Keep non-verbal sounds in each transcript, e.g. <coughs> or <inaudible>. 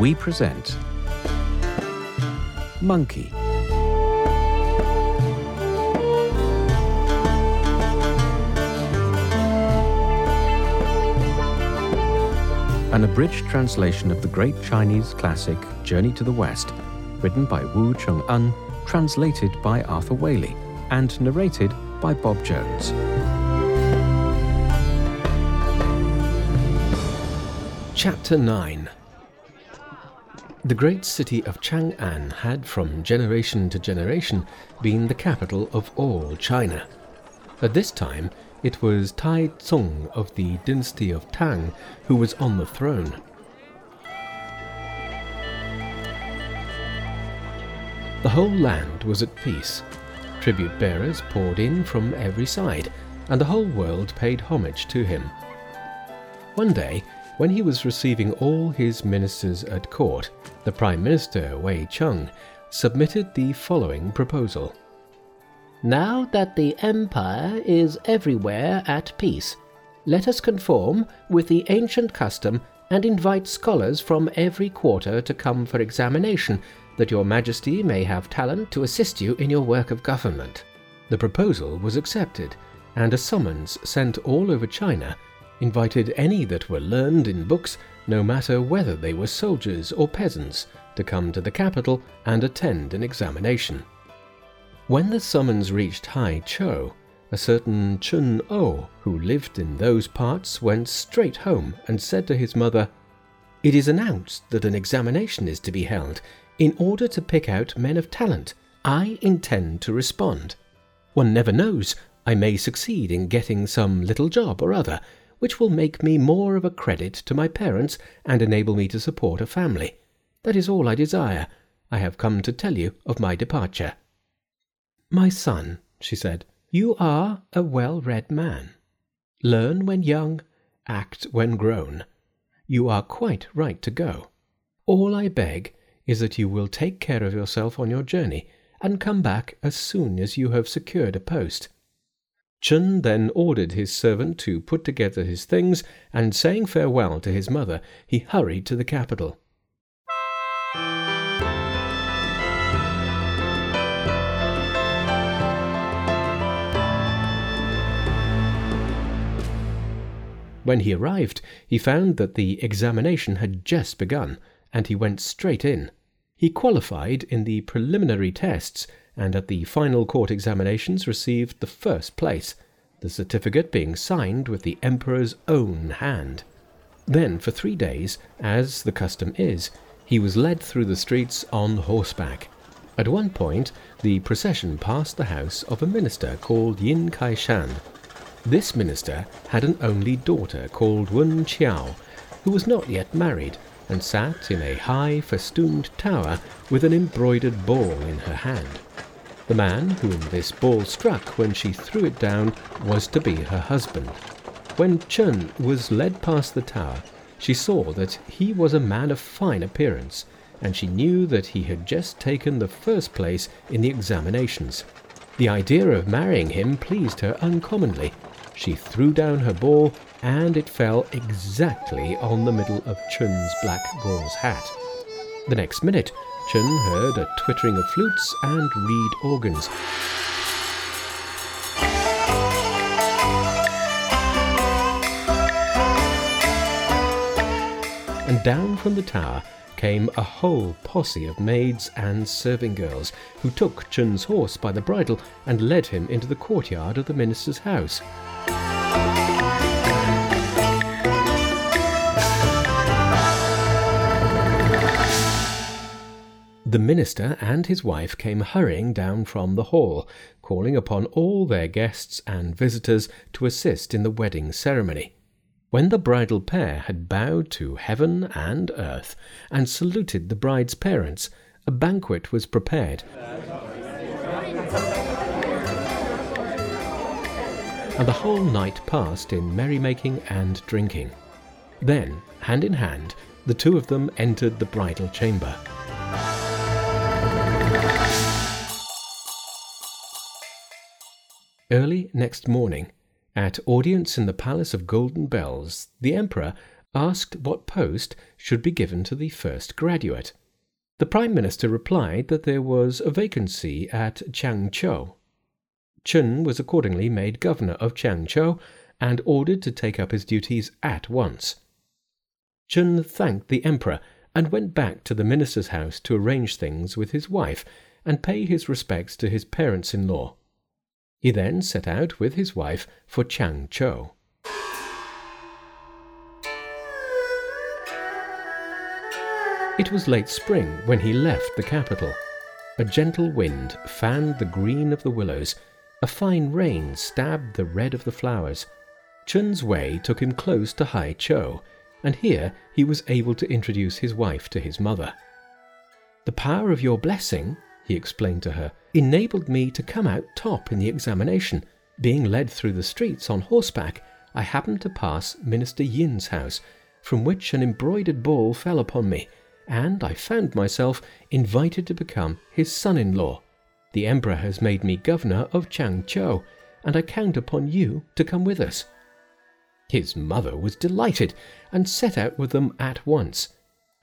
we present Monkey. An abridged translation of the great Chinese classic Journey to the West, written by Wu Cheng'en, translated by Arthur Waley, and narrated by Bob Jones. Chapter 9 The great city of Chang'an had, from generation to generation, been the capital of all China. At this time, it was Tai Tsung of the dynasty of Tang who was on the throne. The whole land was at peace. Tribute bearers poured in from every side, and the whole world paid homage to him. One day, when he was receiving all his ministers at court, the Prime Minister Wei Chung submitted the following proposal. Now that the Empire is everywhere at peace, let us conform with the ancient custom and invite scholars from every quarter to come for examination, that your Majesty may have talent to assist you in your work of government. The proposal was accepted, and a summons sent all over China invited any that were learned in books, no matter whether they were soldiers or peasants, to come to the capital and attend an examination. When the summons reached Hai Chou, a certain Chun O, who lived in those parts, went straight home and said to his mother, It is announced that an examination is to be held in order to pick out men of talent. I intend to respond. One never knows, I may succeed in getting some little job or other, which will make me more of a credit to my parents and enable me to support a family. That is all I desire. I have come to tell you of my departure. My son, she said, you are a well read man. Learn when young, act when grown. You are quite right to go. All I beg is that you will take care of yourself on your journey and come back as soon as you have secured a post. Chun then ordered his servant to put together his things, and saying farewell to his mother, he hurried to the capital. When he arrived, he found that the examination had just begun, and he went straight in. He qualified in the preliminary tests and at the final court examinations received the first place, the certificate being signed with the Emperor's own hand. Then, for three days, as the custom is, he was led through the streets on horseback. At one point, the procession passed the house of a minister called Yin Kai Shan. This minister had an only daughter called Wen Qiao, who was not yet married and sat in a high festooned tower with an embroidered ball in her hand. The man whom this ball struck when she threw it down was to be her husband. When Chun was led past the tower, she saw that he was a man of fine appearance, and she knew that he had just taken the first place in the examinations. The idea of marrying him pleased her uncommonly. She threw down her ball, and it fell exactly on the middle of Chun's black gauze hat. The next minute, Chun heard a twittering of flutes and reed organs. And down from the tower came a whole posse of maids and serving girls, who took Chun's horse by the bridle and led him into the courtyard of the minister's house. The minister and his wife came hurrying down from the hall, calling upon all their guests and visitors to assist in the wedding ceremony. When the bridal pair had bowed to heaven and earth and saluted the bride's parents, a banquet was prepared. And the whole night passed in merrymaking and drinking. Then, hand in hand, the two of them entered the bridal chamber. Early next morning, at audience in the Palace of Golden Bells, the Emperor, asked what post should be given to the first graduate. The Prime Minister replied that there was a vacancy at Changchou. Chun was accordingly made governor of Changchou and ordered to take up his duties at once. Chun thanked the emperor and went back to the minister's house to arrange things with his wife and pay his respects to his parents in law. He then set out with his wife for Changchou. It was late spring when he left the capital. A gentle wind fanned the green of the willows, a fine rain stabbed the red of the flowers. Chun's way took him close to Haichou, and here he was able to introduce his wife to his mother. The power of your blessing, he explained to her, enabled me to come out top in the examination. Being led through the streets on horseback, I happened to pass Minister Yin's house, from which an embroidered ball fell upon me and I found myself invited to become his son in law. The Emperor has made me governor of Changchou, and I count upon you to come with us. His mother was delighted and set out with them at once.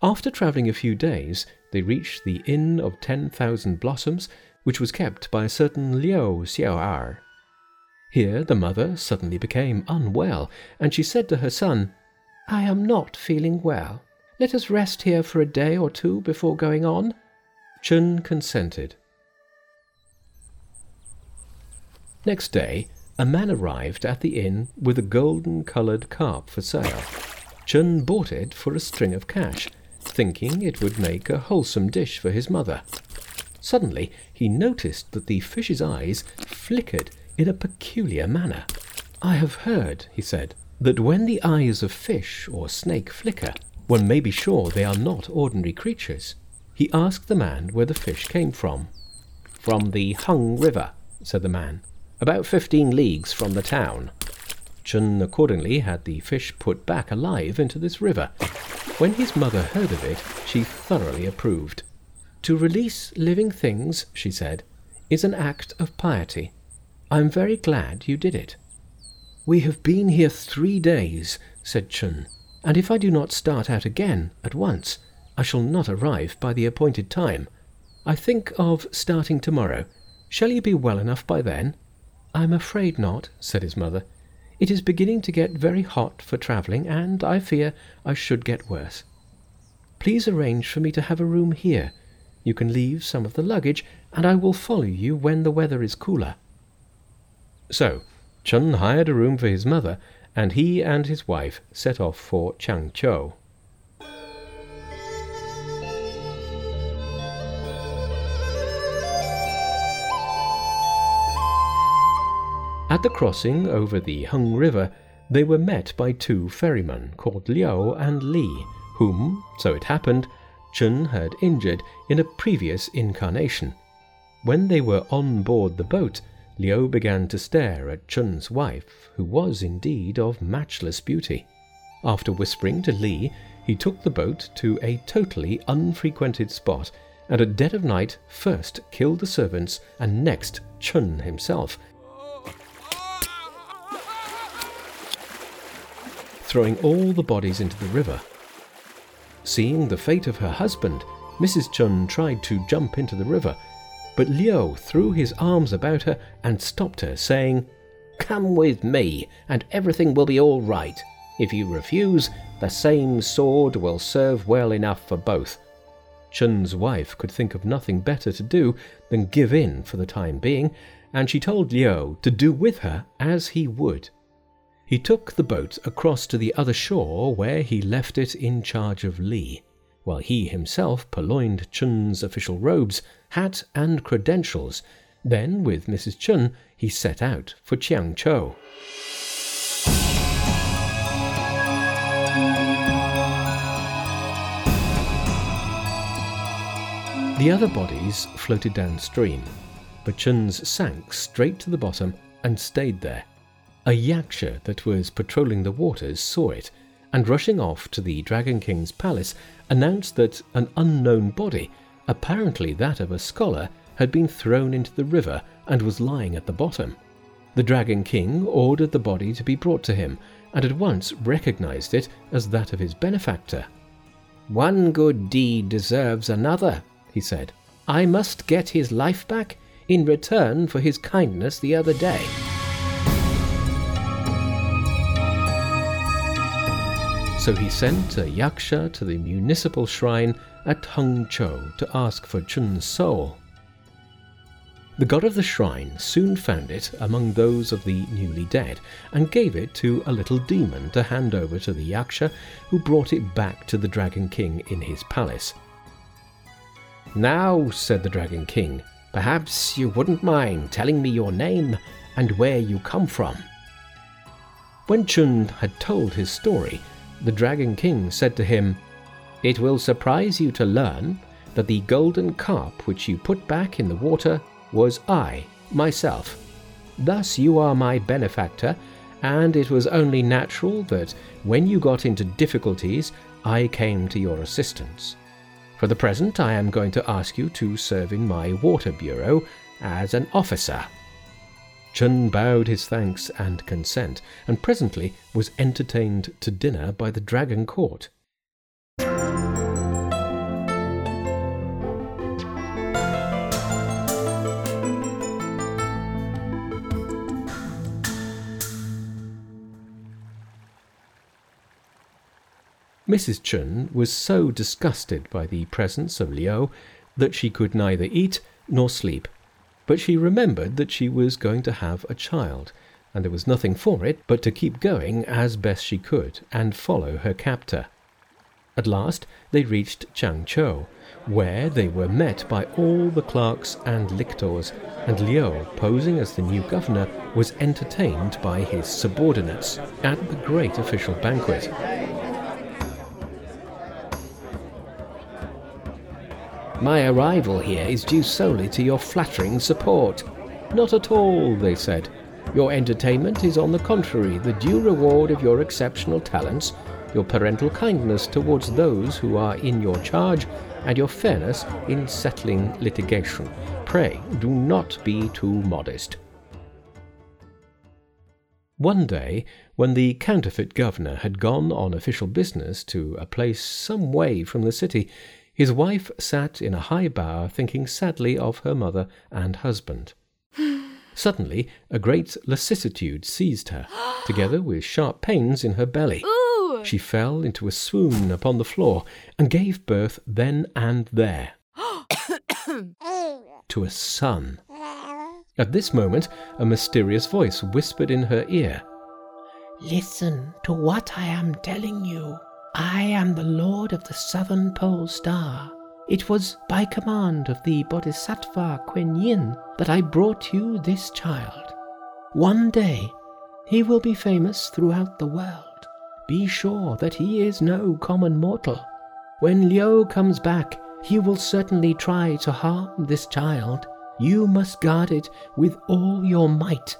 After travelling a few days, they reached the Inn of Ten Thousand Blossoms, which was kept by a certain Liu Xiao'er. Here the mother suddenly became unwell, and she said to her son, I am not feeling well. Let us rest here for a day or two before going on. Chun consented. Next day, a man arrived at the inn with a golden coloured carp for sale. Chun bought it for a string of cash, thinking it would make a wholesome dish for his mother. Suddenly, he noticed that the fish's eyes flickered in a peculiar manner. I have heard, he said, that when the eyes of fish or snake flicker, one may be sure they are not ordinary creatures. He asked the man where the fish came from. From the Hung River, said the man, about fifteen leagues from the town. Chun accordingly had the fish put back alive into this river. When his mother heard of it, she thoroughly approved. To release living things, she said, is an act of piety. I am very glad you did it. We have been here three days, said Chun and if I do not start out again at once, I shall not arrive by the appointed time. I think of starting tomorrow. Shall you be well enough by then? I'm afraid not, said his mother. It is beginning to get very hot for travelling, and I fear I should get worse. Please arrange for me to have a room here. You can leave some of the luggage, and I will follow you when the weather is cooler. So, Chun hired a room for his mother, and he and his wife set off for Changchou. At the crossing over the Hung River, they were met by two ferrymen called Liu and Li, whom, so it happened, Chun had injured in a previous incarnation. When they were on board the boat, Liu began to stare at Chun's wife, who was indeed of matchless beauty. After whispering to Li, he took the boat to a totally unfrequented spot, and at dead of night first killed the servants and next Chun himself, throwing all the bodies into the river. Seeing the fate of her husband, Mrs. Chun tried to jump into the river, but Liu threw his arms about her and stopped her, saying, Come with me, and everything will be all right. If you refuse, the same sword will serve well enough for both. Chun's wife could think of nothing better to do than give in for the time being, and she told Liu to do with her as he would. He took the boat across to the other shore, where he left it in charge of Li while he himself purloined Chun's official robes, hat, and credentials. Then, with Mrs. Chun, he set out for Chiangchou. The other bodies floated downstream, but Chun's sank straight to the bottom and stayed there. A yaksha that was patrolling the waters saw it and rushing off to the Dragon King's palace, announced that an unknown body, apparently that of a scholar, had been thrown into the river and was lying at the bottom. The Dragon King ordered the body to be brought to him, and at once recognized it as that of his benefactor. One good deed deserves another, he said. I must get his life back in return for his kindness the other day. So he sent a yaksha to the municipal shrine at Hengzhou to ask for Chun's soul. The god of the shrine soon found it among those of the newly dead and gave it to a little demon to hand over to the Yaksha, who brought it back to the Dragon King in his palace. Now, said the Dragon King, perhaps you wouldn't mind telling me your name and where you come from. When Chun had told his story, the Dragon King said to him, It will surprise you to learn that the golden carp which you put back in the water was I, myself. Thus you are my benefactor, and it was only natural that when you got into difficulties, I came to your assistance. For the present, I am going to ask you to serve in my water bureau as an officer. Chun bowed his thanks and consent, and presently was entertained to dinner by the Dragon Court. Mrs. Chun was so disgusted by the presence of Liu that she could neither eat nor sleep. But she remembered that she was going to have a child, and there was nothing for it but to keep going as best she could and follow her captor. At last they reached Changchou, where they were met by all the clerks and lictors, and Liu, posing as the new governor, was entertained by his subordinates at the great official banquet. My arrival here is due solely to your flattering support. Not at all, they said. Your entertainment is, on the contrary, the due reward of your exceptional talents, your parental kindness towards those who are in your charge, and your fairness in settling litigation. Pray do not be too modest. One day, when the counterfeit governor had gone on official business to a place some way from the city, his wife sat in a high bower thinking sadly of her mother and husband. <gasps> Suddenly, a great lassitude seized her, together with sharp pains in her belly. Ooh. She fell into a swoon upon the floor and gave birth then and there <coughs> to a son. At this moment, a mysterious voice whispered in her ear, Listen to what I am telling you. I am the Lord of the Southern Pole Star. It was by command of the Bodhisattva Kuan Yin that I brought you this child. One day he will be famous throughout the world. Be sure that he is no common mortal. When Liu comes back, he will certainly try to harm this child. You must guard it with all your might.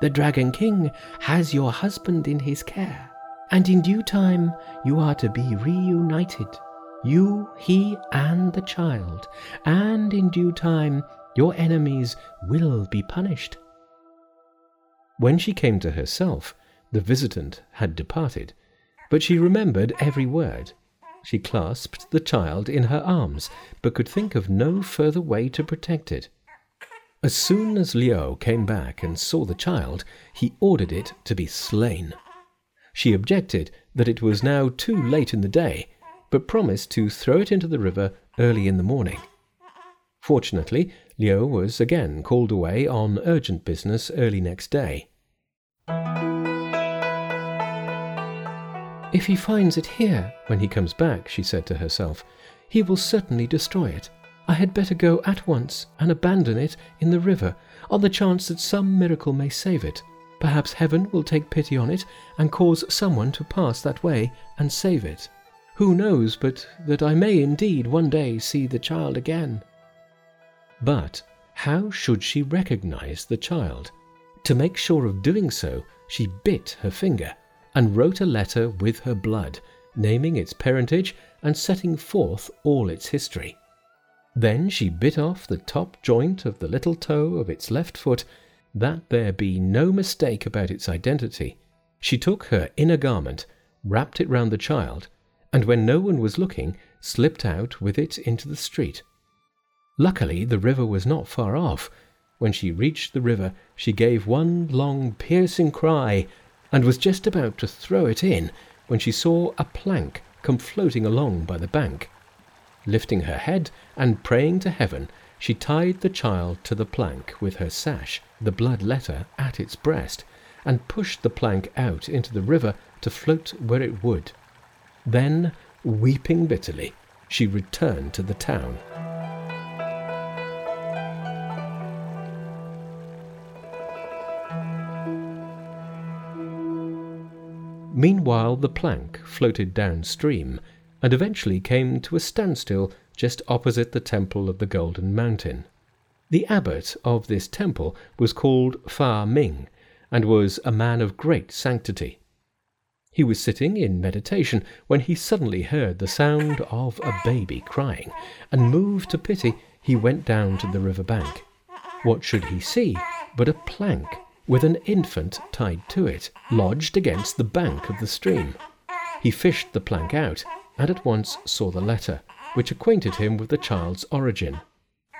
The Dragon King has your husband in his care and in due time you are to be reunited, you, he, and the child, and in due time your enemies will be punished. When she came to herself, the visitant had departed, but she remembered every word. She clasped the child in her arms, but could think of no further way to protect it. As soon as Liu came back and saw the child, he ordered it to be slain. She objected that it was now too late in the day, but promised to throw it into the river early in the morning. Fortunately, Liu was again called away on urgent business early next day. If he finds it here when he comes back, she said to herself, he will certainly destroy it. I had better go at once and abandon it in the river on the chance that some miracle may save it. Perhaps heaven will take pity on it and cause someone to pass that way and save it. Who knows but that I may indeed one day see the child again? But how should she recognize the child? To make sure of doing so, she bit her finger and wrote a letter with her blood, naming its parentage and setting forth all its history. Then she bit off the top joint of the little toe of its left foot that there be no mistake about its identity, She took her inner garment, wrapped it round the child, and when no one was looking, slipped out with it into the street. Luckily, the river was not far off. When she reached the river, she gave one long, piercing cry, and was just about to throw it in when she saw a plank come floating along by the bank. Lifting her head and praying to heaven, she tied the child to the plank with her sash, the blood letter at its breast, and pushed the plank out into the river to float where it would. Then, weeping bitterly, she returned to the town. Meanwhile, the plank floated downstream and eventually came to a standstill just opposite the temple of the Golden Mountain. The abbot of this temple was called Fa Ming and was a man of great sanctity. He was sitting in meditation when he suddenly heard the sound of a baby crying, and moved to pity, he went down to the river bank. What should he see but a plank with an infant tied to it, lodged against the bank of the stream. He fished the plank out, and at once saw the letter, which acquainted him with the child's origin.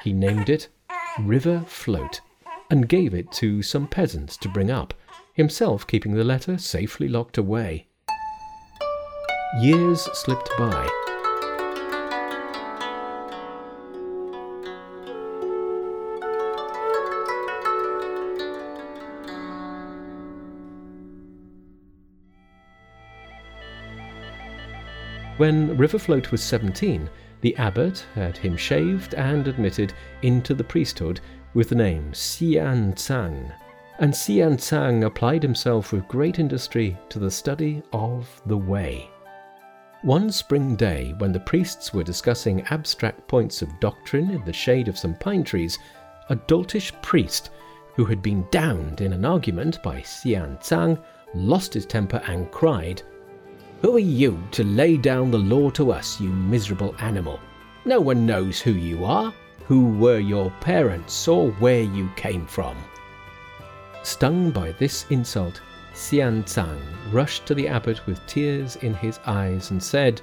He named it River Float, and gave it to some peasants to bring up, himself keeping the letter safely locked away. Years slipped by, When Riverfloat was 17, the abbot had him shaved and admitted into the priesthood with the name Xian Tsang. And Xian Tsang applied himself with great industry to the study of the Way. One spring day, when the priests were discussing abstract points of doctrine in the shade of some pine trees, a doltish priest, who had been downed in an argument by Xian Tsang, lost his temper and cried, who are you to lay down the law to us, you miserable animal? No one knows who you are, who were your parents, or where you came from. Stung by this insult, Xian Tsang rushed to the abbot with tears in his eyes and said,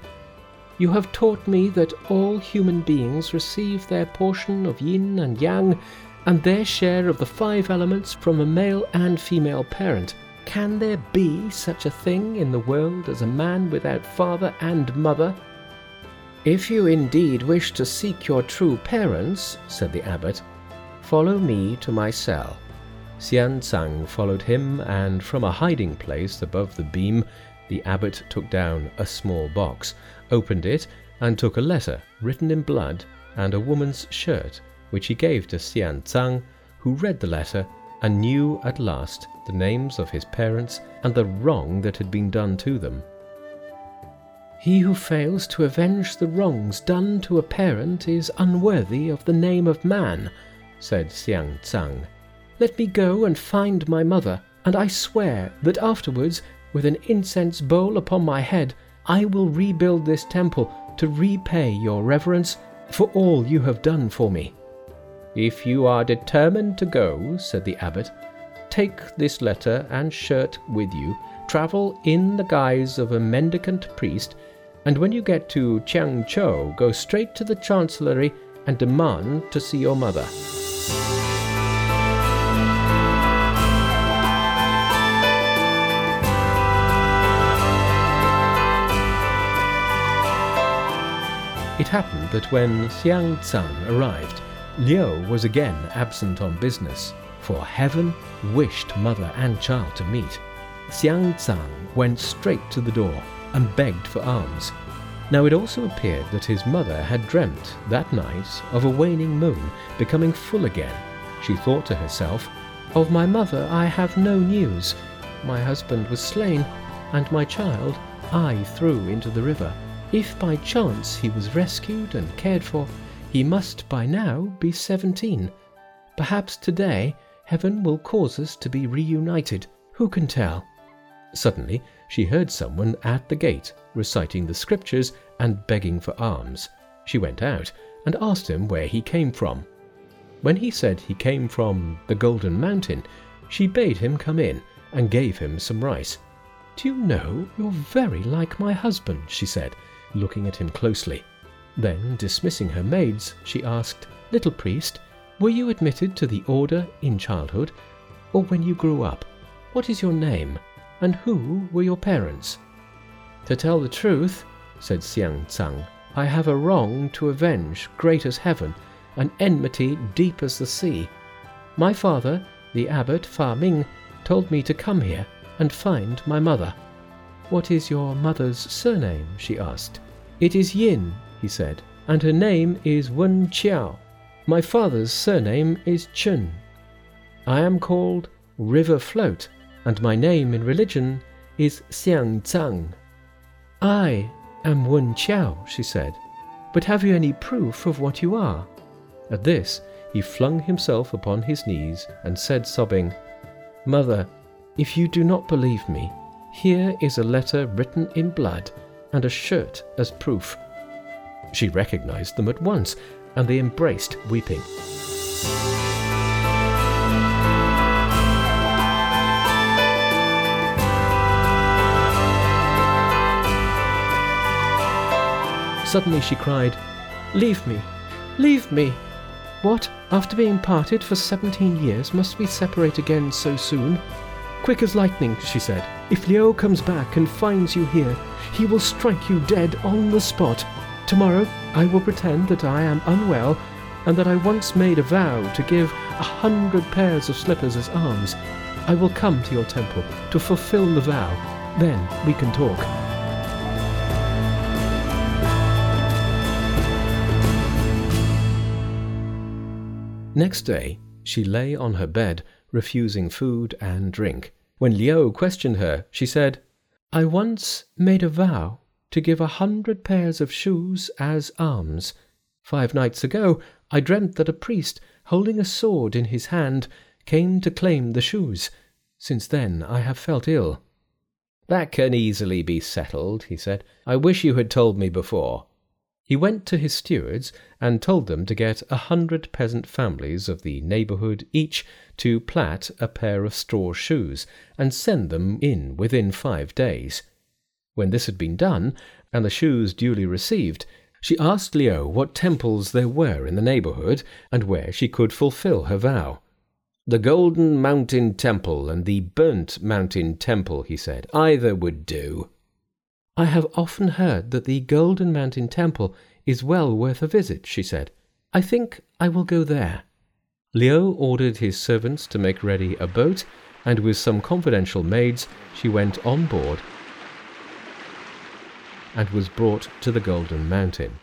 You have taught me that all human beings receive their portion of yin and yang and their share of the five elements from a male and female parent. Can there be such a thing in the world as a man without father and mother? If you indeed wish to seek your true parents, said the abbot, follow me to my cell. Xian Tsang followed him, and from a hiding place above the beam, the abbot took down a small box, opened it, and took a letter written in blood and a woman's shirt, which he gave to Xian Tsang, who read the letter and knew at last the names of his parents and the wrong that had been done to them. He who fails to avenge the wrongs done to a parent is unworthy of the name of man, said Xiang Tsang. Let me go and find my mother, and I swear that afterwards, with an incense bowl upon my head, I will rebuild this temple to repay your reverence for all you have done for me. If you are determined to go, said the abbot, take this letter and shirt with you, travel in the guise of a mendicant priest, and when you get to Changchou, go straight to the chancellery and demand to see your mother. It happened that when Xiang Tsang arrived, Liu was again absent on business, for heaven wished mother and child to meet. Xiang Tsang went straight to the door and begged for alms. Now it also appeared that his mother had dreamt that night of a waning moon becoming full again. She thought to herself, Of my mother I have no news. My husband was slain, and my child I threw into the river. If by chance he was rescued and cared for, he must by now be seventeen. Perhaps today heaven will cause us to be reunited. Who can tell? Suddenly she heard someone at the gate reciting the scriptures and begging for alms. She went out and asked him where he came from. When he said he came from the Golden Mountain, she bade him come in and gave him some rice. Do you know, you're very like my husband, she said, looking at him closely. Then, dismissing her maids, she asked, Little priest, were you admitted to the order in childhood, or when you grew up? What is your name, and who were your parents? To tell the truth, said Xiang Tsang, I have a wrong to avenge great as heaven, an enmity deep as the sea. My father, the abbot Fa Ming, told me to come here and find my mother. What is your mother's surname? she asked. It is Yin, he said, and her name is Wen Qiao. My father's surname is Chun. I am called River Float, and my name in religion is Xiang Tsang. I am Wen Qiao, she said, but have you any proof of what you are? At this, he flung himself upon his knees and said, sobbing, Mother, if you do not believe me, here is a letter written in blood and a shirt as proof. She recognized them at once, and they embraced, weeping. Suddenly she cried, Leave me! Leave me! What, after being parted for seventeen years, must we separate again so soon? Quick as lightning, she said, if Liu comes back and finds you here, he will strike you dead on the spot. Tomorrow I will pretend that I am unwell and that I once made a vow to give a hundred pairs of slippers as alms. I will come to your temple to fulfill the vow. Then we can talk. Next day, she lay on her bed, refusing food and drink. When Liu questioned her, she said, I once made a vow to give a hundred pairs of shoes as alms. Five nights ago, I dreamt that a priest, holding a sword in his hand, came to claim the shoes. Since then, I have felt ill. That can easily be settled, he said. I wish you had told me before. He went to his stewards and told them to get a hundred peasant families of the neighbourhood each to plait a pair of straw shoes and send them in within five days. When this had been done, and the shoes duly received, she asked Liu what temples there were in the neighbourhood and where she could fulfill her vow. The Golden Mountain Temple and the Burnt Mountain Temple, he said. Either would do. I have often heard that the Golden Mountain Temple is well worth a visit, she said. I think I will go there. Liu ordered his servants to make ready a boat, and with some confidential maids she went on board and was brought to the Golden Mountain.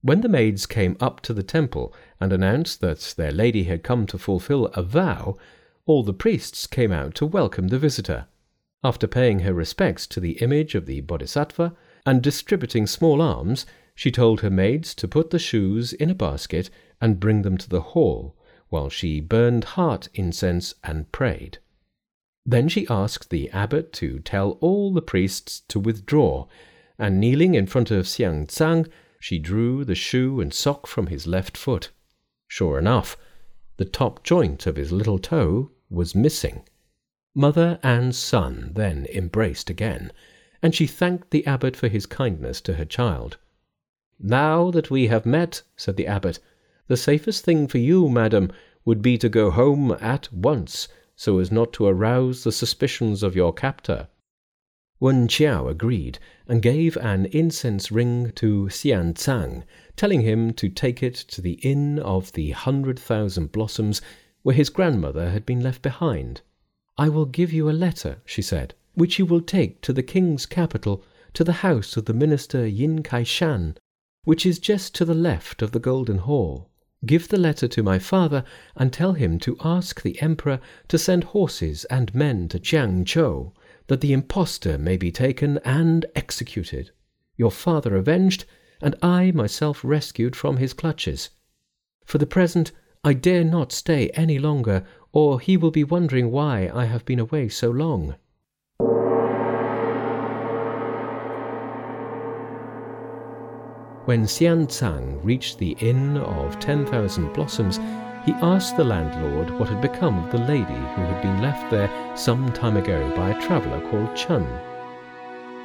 When the maids came up to the temple and announced that their lady had come to fulfill a vow, all the priests came out to welcome the visitor. After paying her respects to the image of the Bodhisattva and distributing small alms, she told her maids to put the shoes in a basket and bring them to the hall, while she burned heart incense and prayed. Then she asked the abbot to tell all the priests to withdraw, and kneeling in front of Xiang Tsang, she drew the shoe and sock from his left foot. Sure enough, the top joint of his little toe was missing. Mother and son then embraced again, and she thanked the abbot for his kindness to her child. Now that we have met, said the abbot, the safest thing for you, madam, would be to go home at once, so as not to arouse the suspicions of your captor. Wen Qiao agreed, and gave an incense ring to Xian Tsang, telling him to take it to the Inn of the Hundred Thousand Blossoms, where his grandmother had been left behind. I will give you a letter, she said, which you will take to the king's capital, to the house of the minister Yin Kai Shan, which is just to the left of the Golden Hall. Give the letter to my father, and tell him to ask the emperor to send horses and men to Jiang Chou, that the impostor may be taken and executed. Your father avenged, and I myself rescued from his clutches. For the present, I dare not stay any longer, or he will be wondering why I have been away so long. When Xian Tsang reached the Inn of Ten Thousand Blossoms, he asked the landlord what had become of the lady who had been left there some time ago by a traveller called Chun.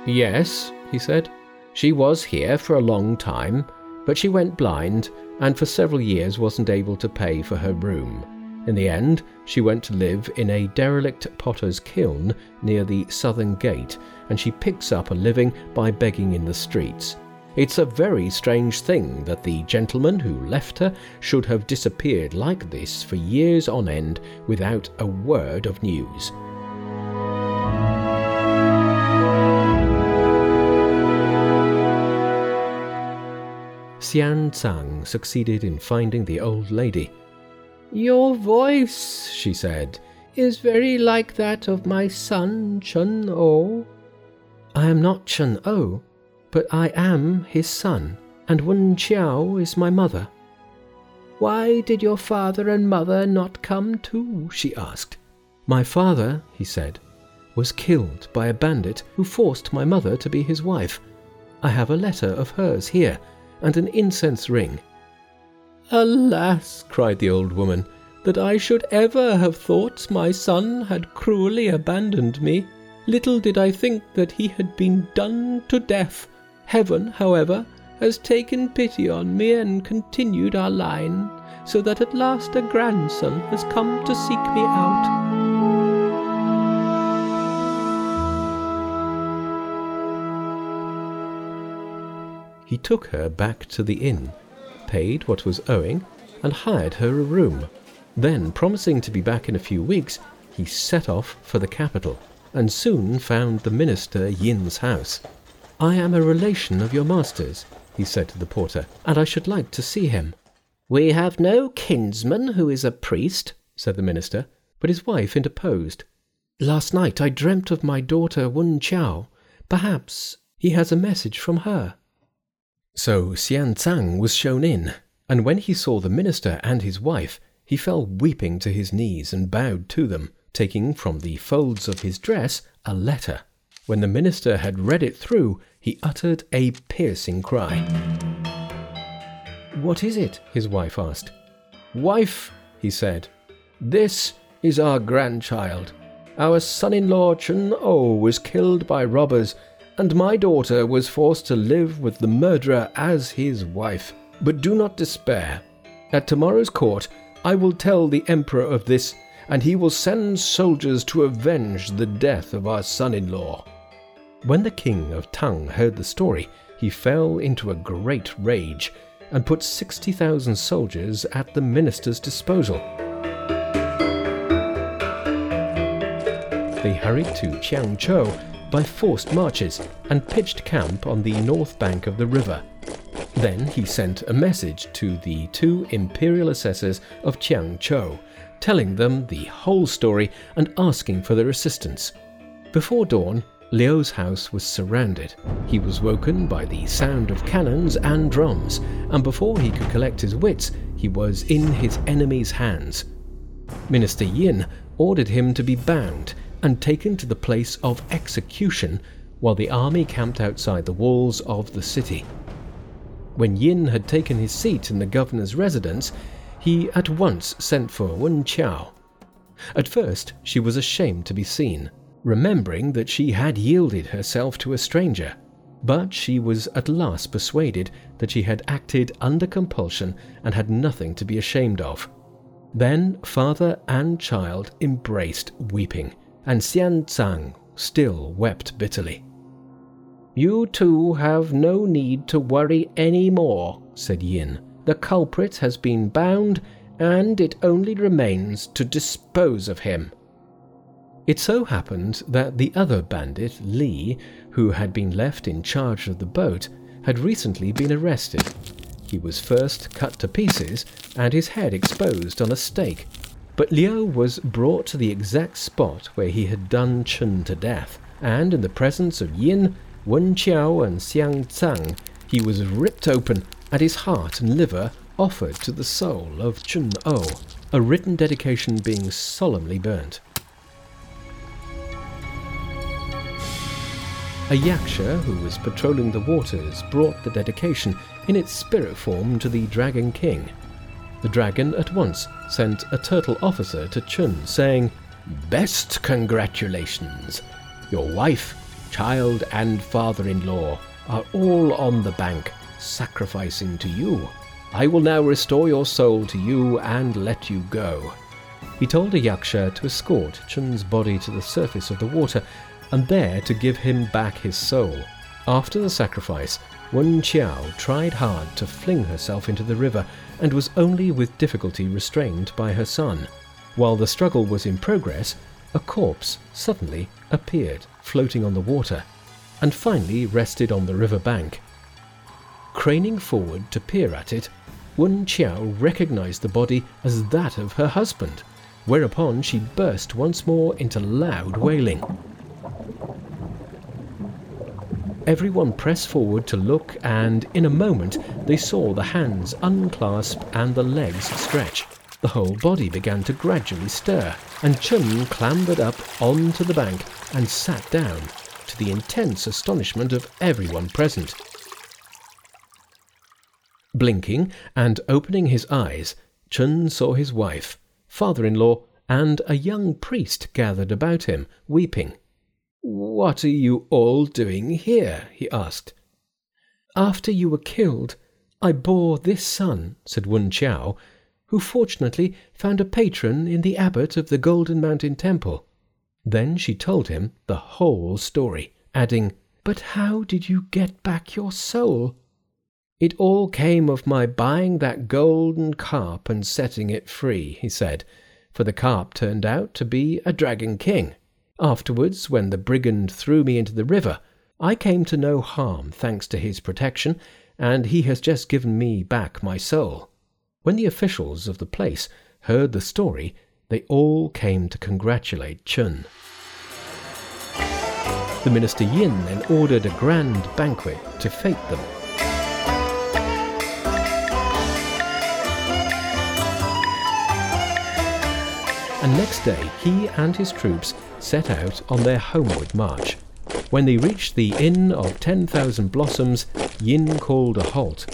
Yes, he said, she was here for a long time, but she went blind and for several years wasn't able to pay for her room. In the end, she went to live in a derelict potter's kiln near the southern gate, and she picks up a living by begging in the streets. It's a very strange thing that the gentleman who left her should have disappeared like this for years on end without a word of news. Xian Tsang succeeded in finding the old lady. Your voice, she said, is very like that of my son Chun O. I am not Chun O, but I am his son, and Wen Qiao is my mother. Why did your father and mother not come too? she asked. My father, he said, was killed by a bandit who forced my mother to be his wife. I have a letter of hers here, and an incense ring. Alas, cried the old woman, that I should ever have thought my son had cruelly abandoned me. Little did I think that he had been done to death. Heaven, however, has taken pity on me and continued our line, so that at last a grandson has come to seek me out. He took her back to the inn, paid what was owing, and hired her a room. Then, promising to be back in a few weeks, he set off for the capital, and soon found the minister Yin's house. I am a relation of your master's, he said to the porter, and I should like to see him. We have no kinsman who is a priest, said the minister, but his wife interposed. Last night I dreamt of my daughter Wen Qiao. Perhaps he has a message from her. So Xian Tsang was shown in, and when he saw the minister and his wife, he fell weeping to his knees and bowed to them, taking from the folds of his dress a letter. When the minister had read it through, he uttered a piercing cry. What is it? his wife asked. Wife, he said, this is our grandchild. Our son in law Chun O was killed by robbers, and my daughter was forced to live with the murderer as his wife. But do not despair. At tomorrow's court, I will tell the emperor of this, and he will send soldiers to avenge the death of our son in law. When the king of Tang heard the story, he fell into a great rage and put 60,000 soldiers at the minister's disposal. They hurried to Qiangzhou by forced marches and pitched camp on the north bank of the river. Then he sent a message to the two imperial assessors of Qiangzhou, telling them the whole story and asking for their assistance. Before dawn, Liu's house was surrounded. He was woken by the sound of cannons and drums, and before he could collect his wits, he was in his enemy's hands. Minister Yin ordered him to be bound and taken to the place of execution while the army camped outside the walls of the city. When Yin had taken his seat in the governor's residence, he at once sent for Wen Qiao. At first, she was ashamed to be seen remembering that she had yielded herself to a stranger. But she was at last persuaded that she had acted under compulsion and had nothing to be ashamed of. Then father and child embraced weeping, and Xian Tsang still wept bitterly. You two have no need to worry any more, said Yin. The culprit has been bound, and it only remains to dispose of him. It so happened that the other bandit, Li, who had been left in charge of the boat, had recently been arrested. He was first cut to pieces and his head exposed on a stake. But Liu was brought to the exact spot where he had done Chun to death, and in the presence of Yin, Wen Qiao, and Xiang Tsang, he was ripped open and his heart and liver offered to the soul of Chun O, a written dedication being solemnly burnt. A yaksha who was patrolling the waters brought the dedication in its spirit form to the Dragon King. The dragon at once sent a turtle officer to Chun, saying, Best congratulations! Your wife, child, and father in law are all on the bank, sacrificing to you. I will now restore your soul to you and let you go. He told a yaksha to escort Chun's body to the surface of the water and there to give him back his soul. After the sacrifice, Wen Qiao tried hard to fling herself into the river and was only with difficulty restrained by her son. While the struggle was in progress, a corpse suddenly appeared floating on the water and finally rested on the river bank. Craning forward to peer at it, Wen Qiao recognized the body as that of her husband, whereupon she burst once more into loud wailing. Everyone pressed forward to look, and in a moment they saw the hands unclasp and the legs stretch. The whole body began to gradually stir, and Chun clambered up onto the bank and sat down, to the intense astonishment of everyone present. Blinking and opening his eyes, Chun saw his wife, father in law, and a young priest gathered about him, weeping. What are you all doing here? he asked. After you were killed, I bore this son, said Wen Qiao, who fortunately found a patron in the abbot of the Golden Mountain Temple. Then she told him the whole story, adding, But how did you get back your soul? It all came of my buying that golden carp and setting it free, he said, for the carp turned out to be a dragon king. Afterwards, when the brigand threw me into the river, I came to no harm thanks to his protection, and he has just given me back my soul. When the officials of the place heard the story, they all came to congratulate Chun. The minister Yin then ordered a grand banquet to fete them. And next day he and his troops set out on their homeward march. When they reached the Inn of Ten Thousand Blossoms, Yin called a halt,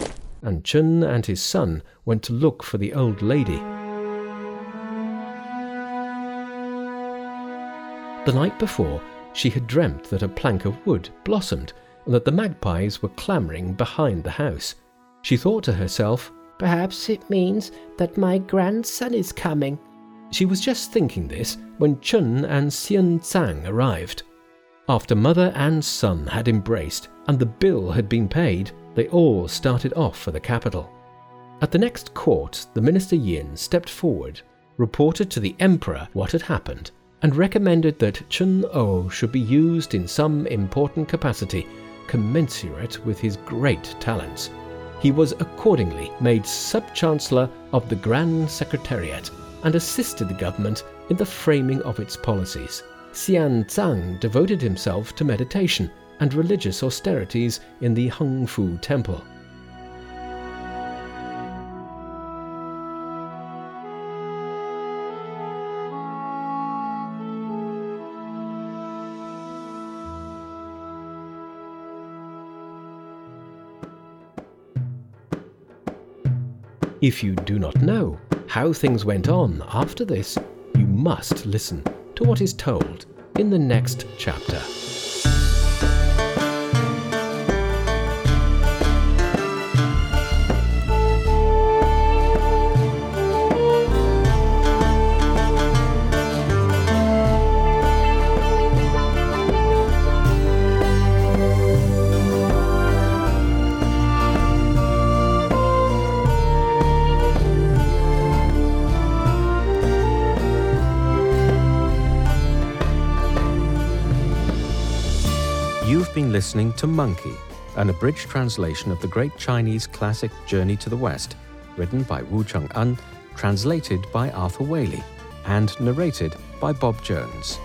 and Chun and his son went to look for the old lady. The night before, she had dreamt that a plank of wood blossomed and that the magpies were clamouring behind the house. She thought to herself, Perhaps it means that my grandson is coming. She was just thinking this when Chun and Xian Zhang arrived. After mother and son had embraced and the bill had been paid, they all started off for the capital. At the next court, the minister Yin stepped forward, reported to the emperor what had happened, and recommended that Chun O should be used in some important capacity commensurate with his great talents. He was accordingly made sub chancellor of the Grand Secretariat and assisted the government in the framing of its policies. Xian Zhang devoted himself to meditation and religious austerities in the Hung Fu Temple. If you do not know how things went on after this, you must listen to what is told in the next chapter. Listening to Monkey, an abridged translation of the great Chinese classic Journey to the West, written by Wu Cheng'en, translated by Arthur Waley, and narrated by Bob Jones.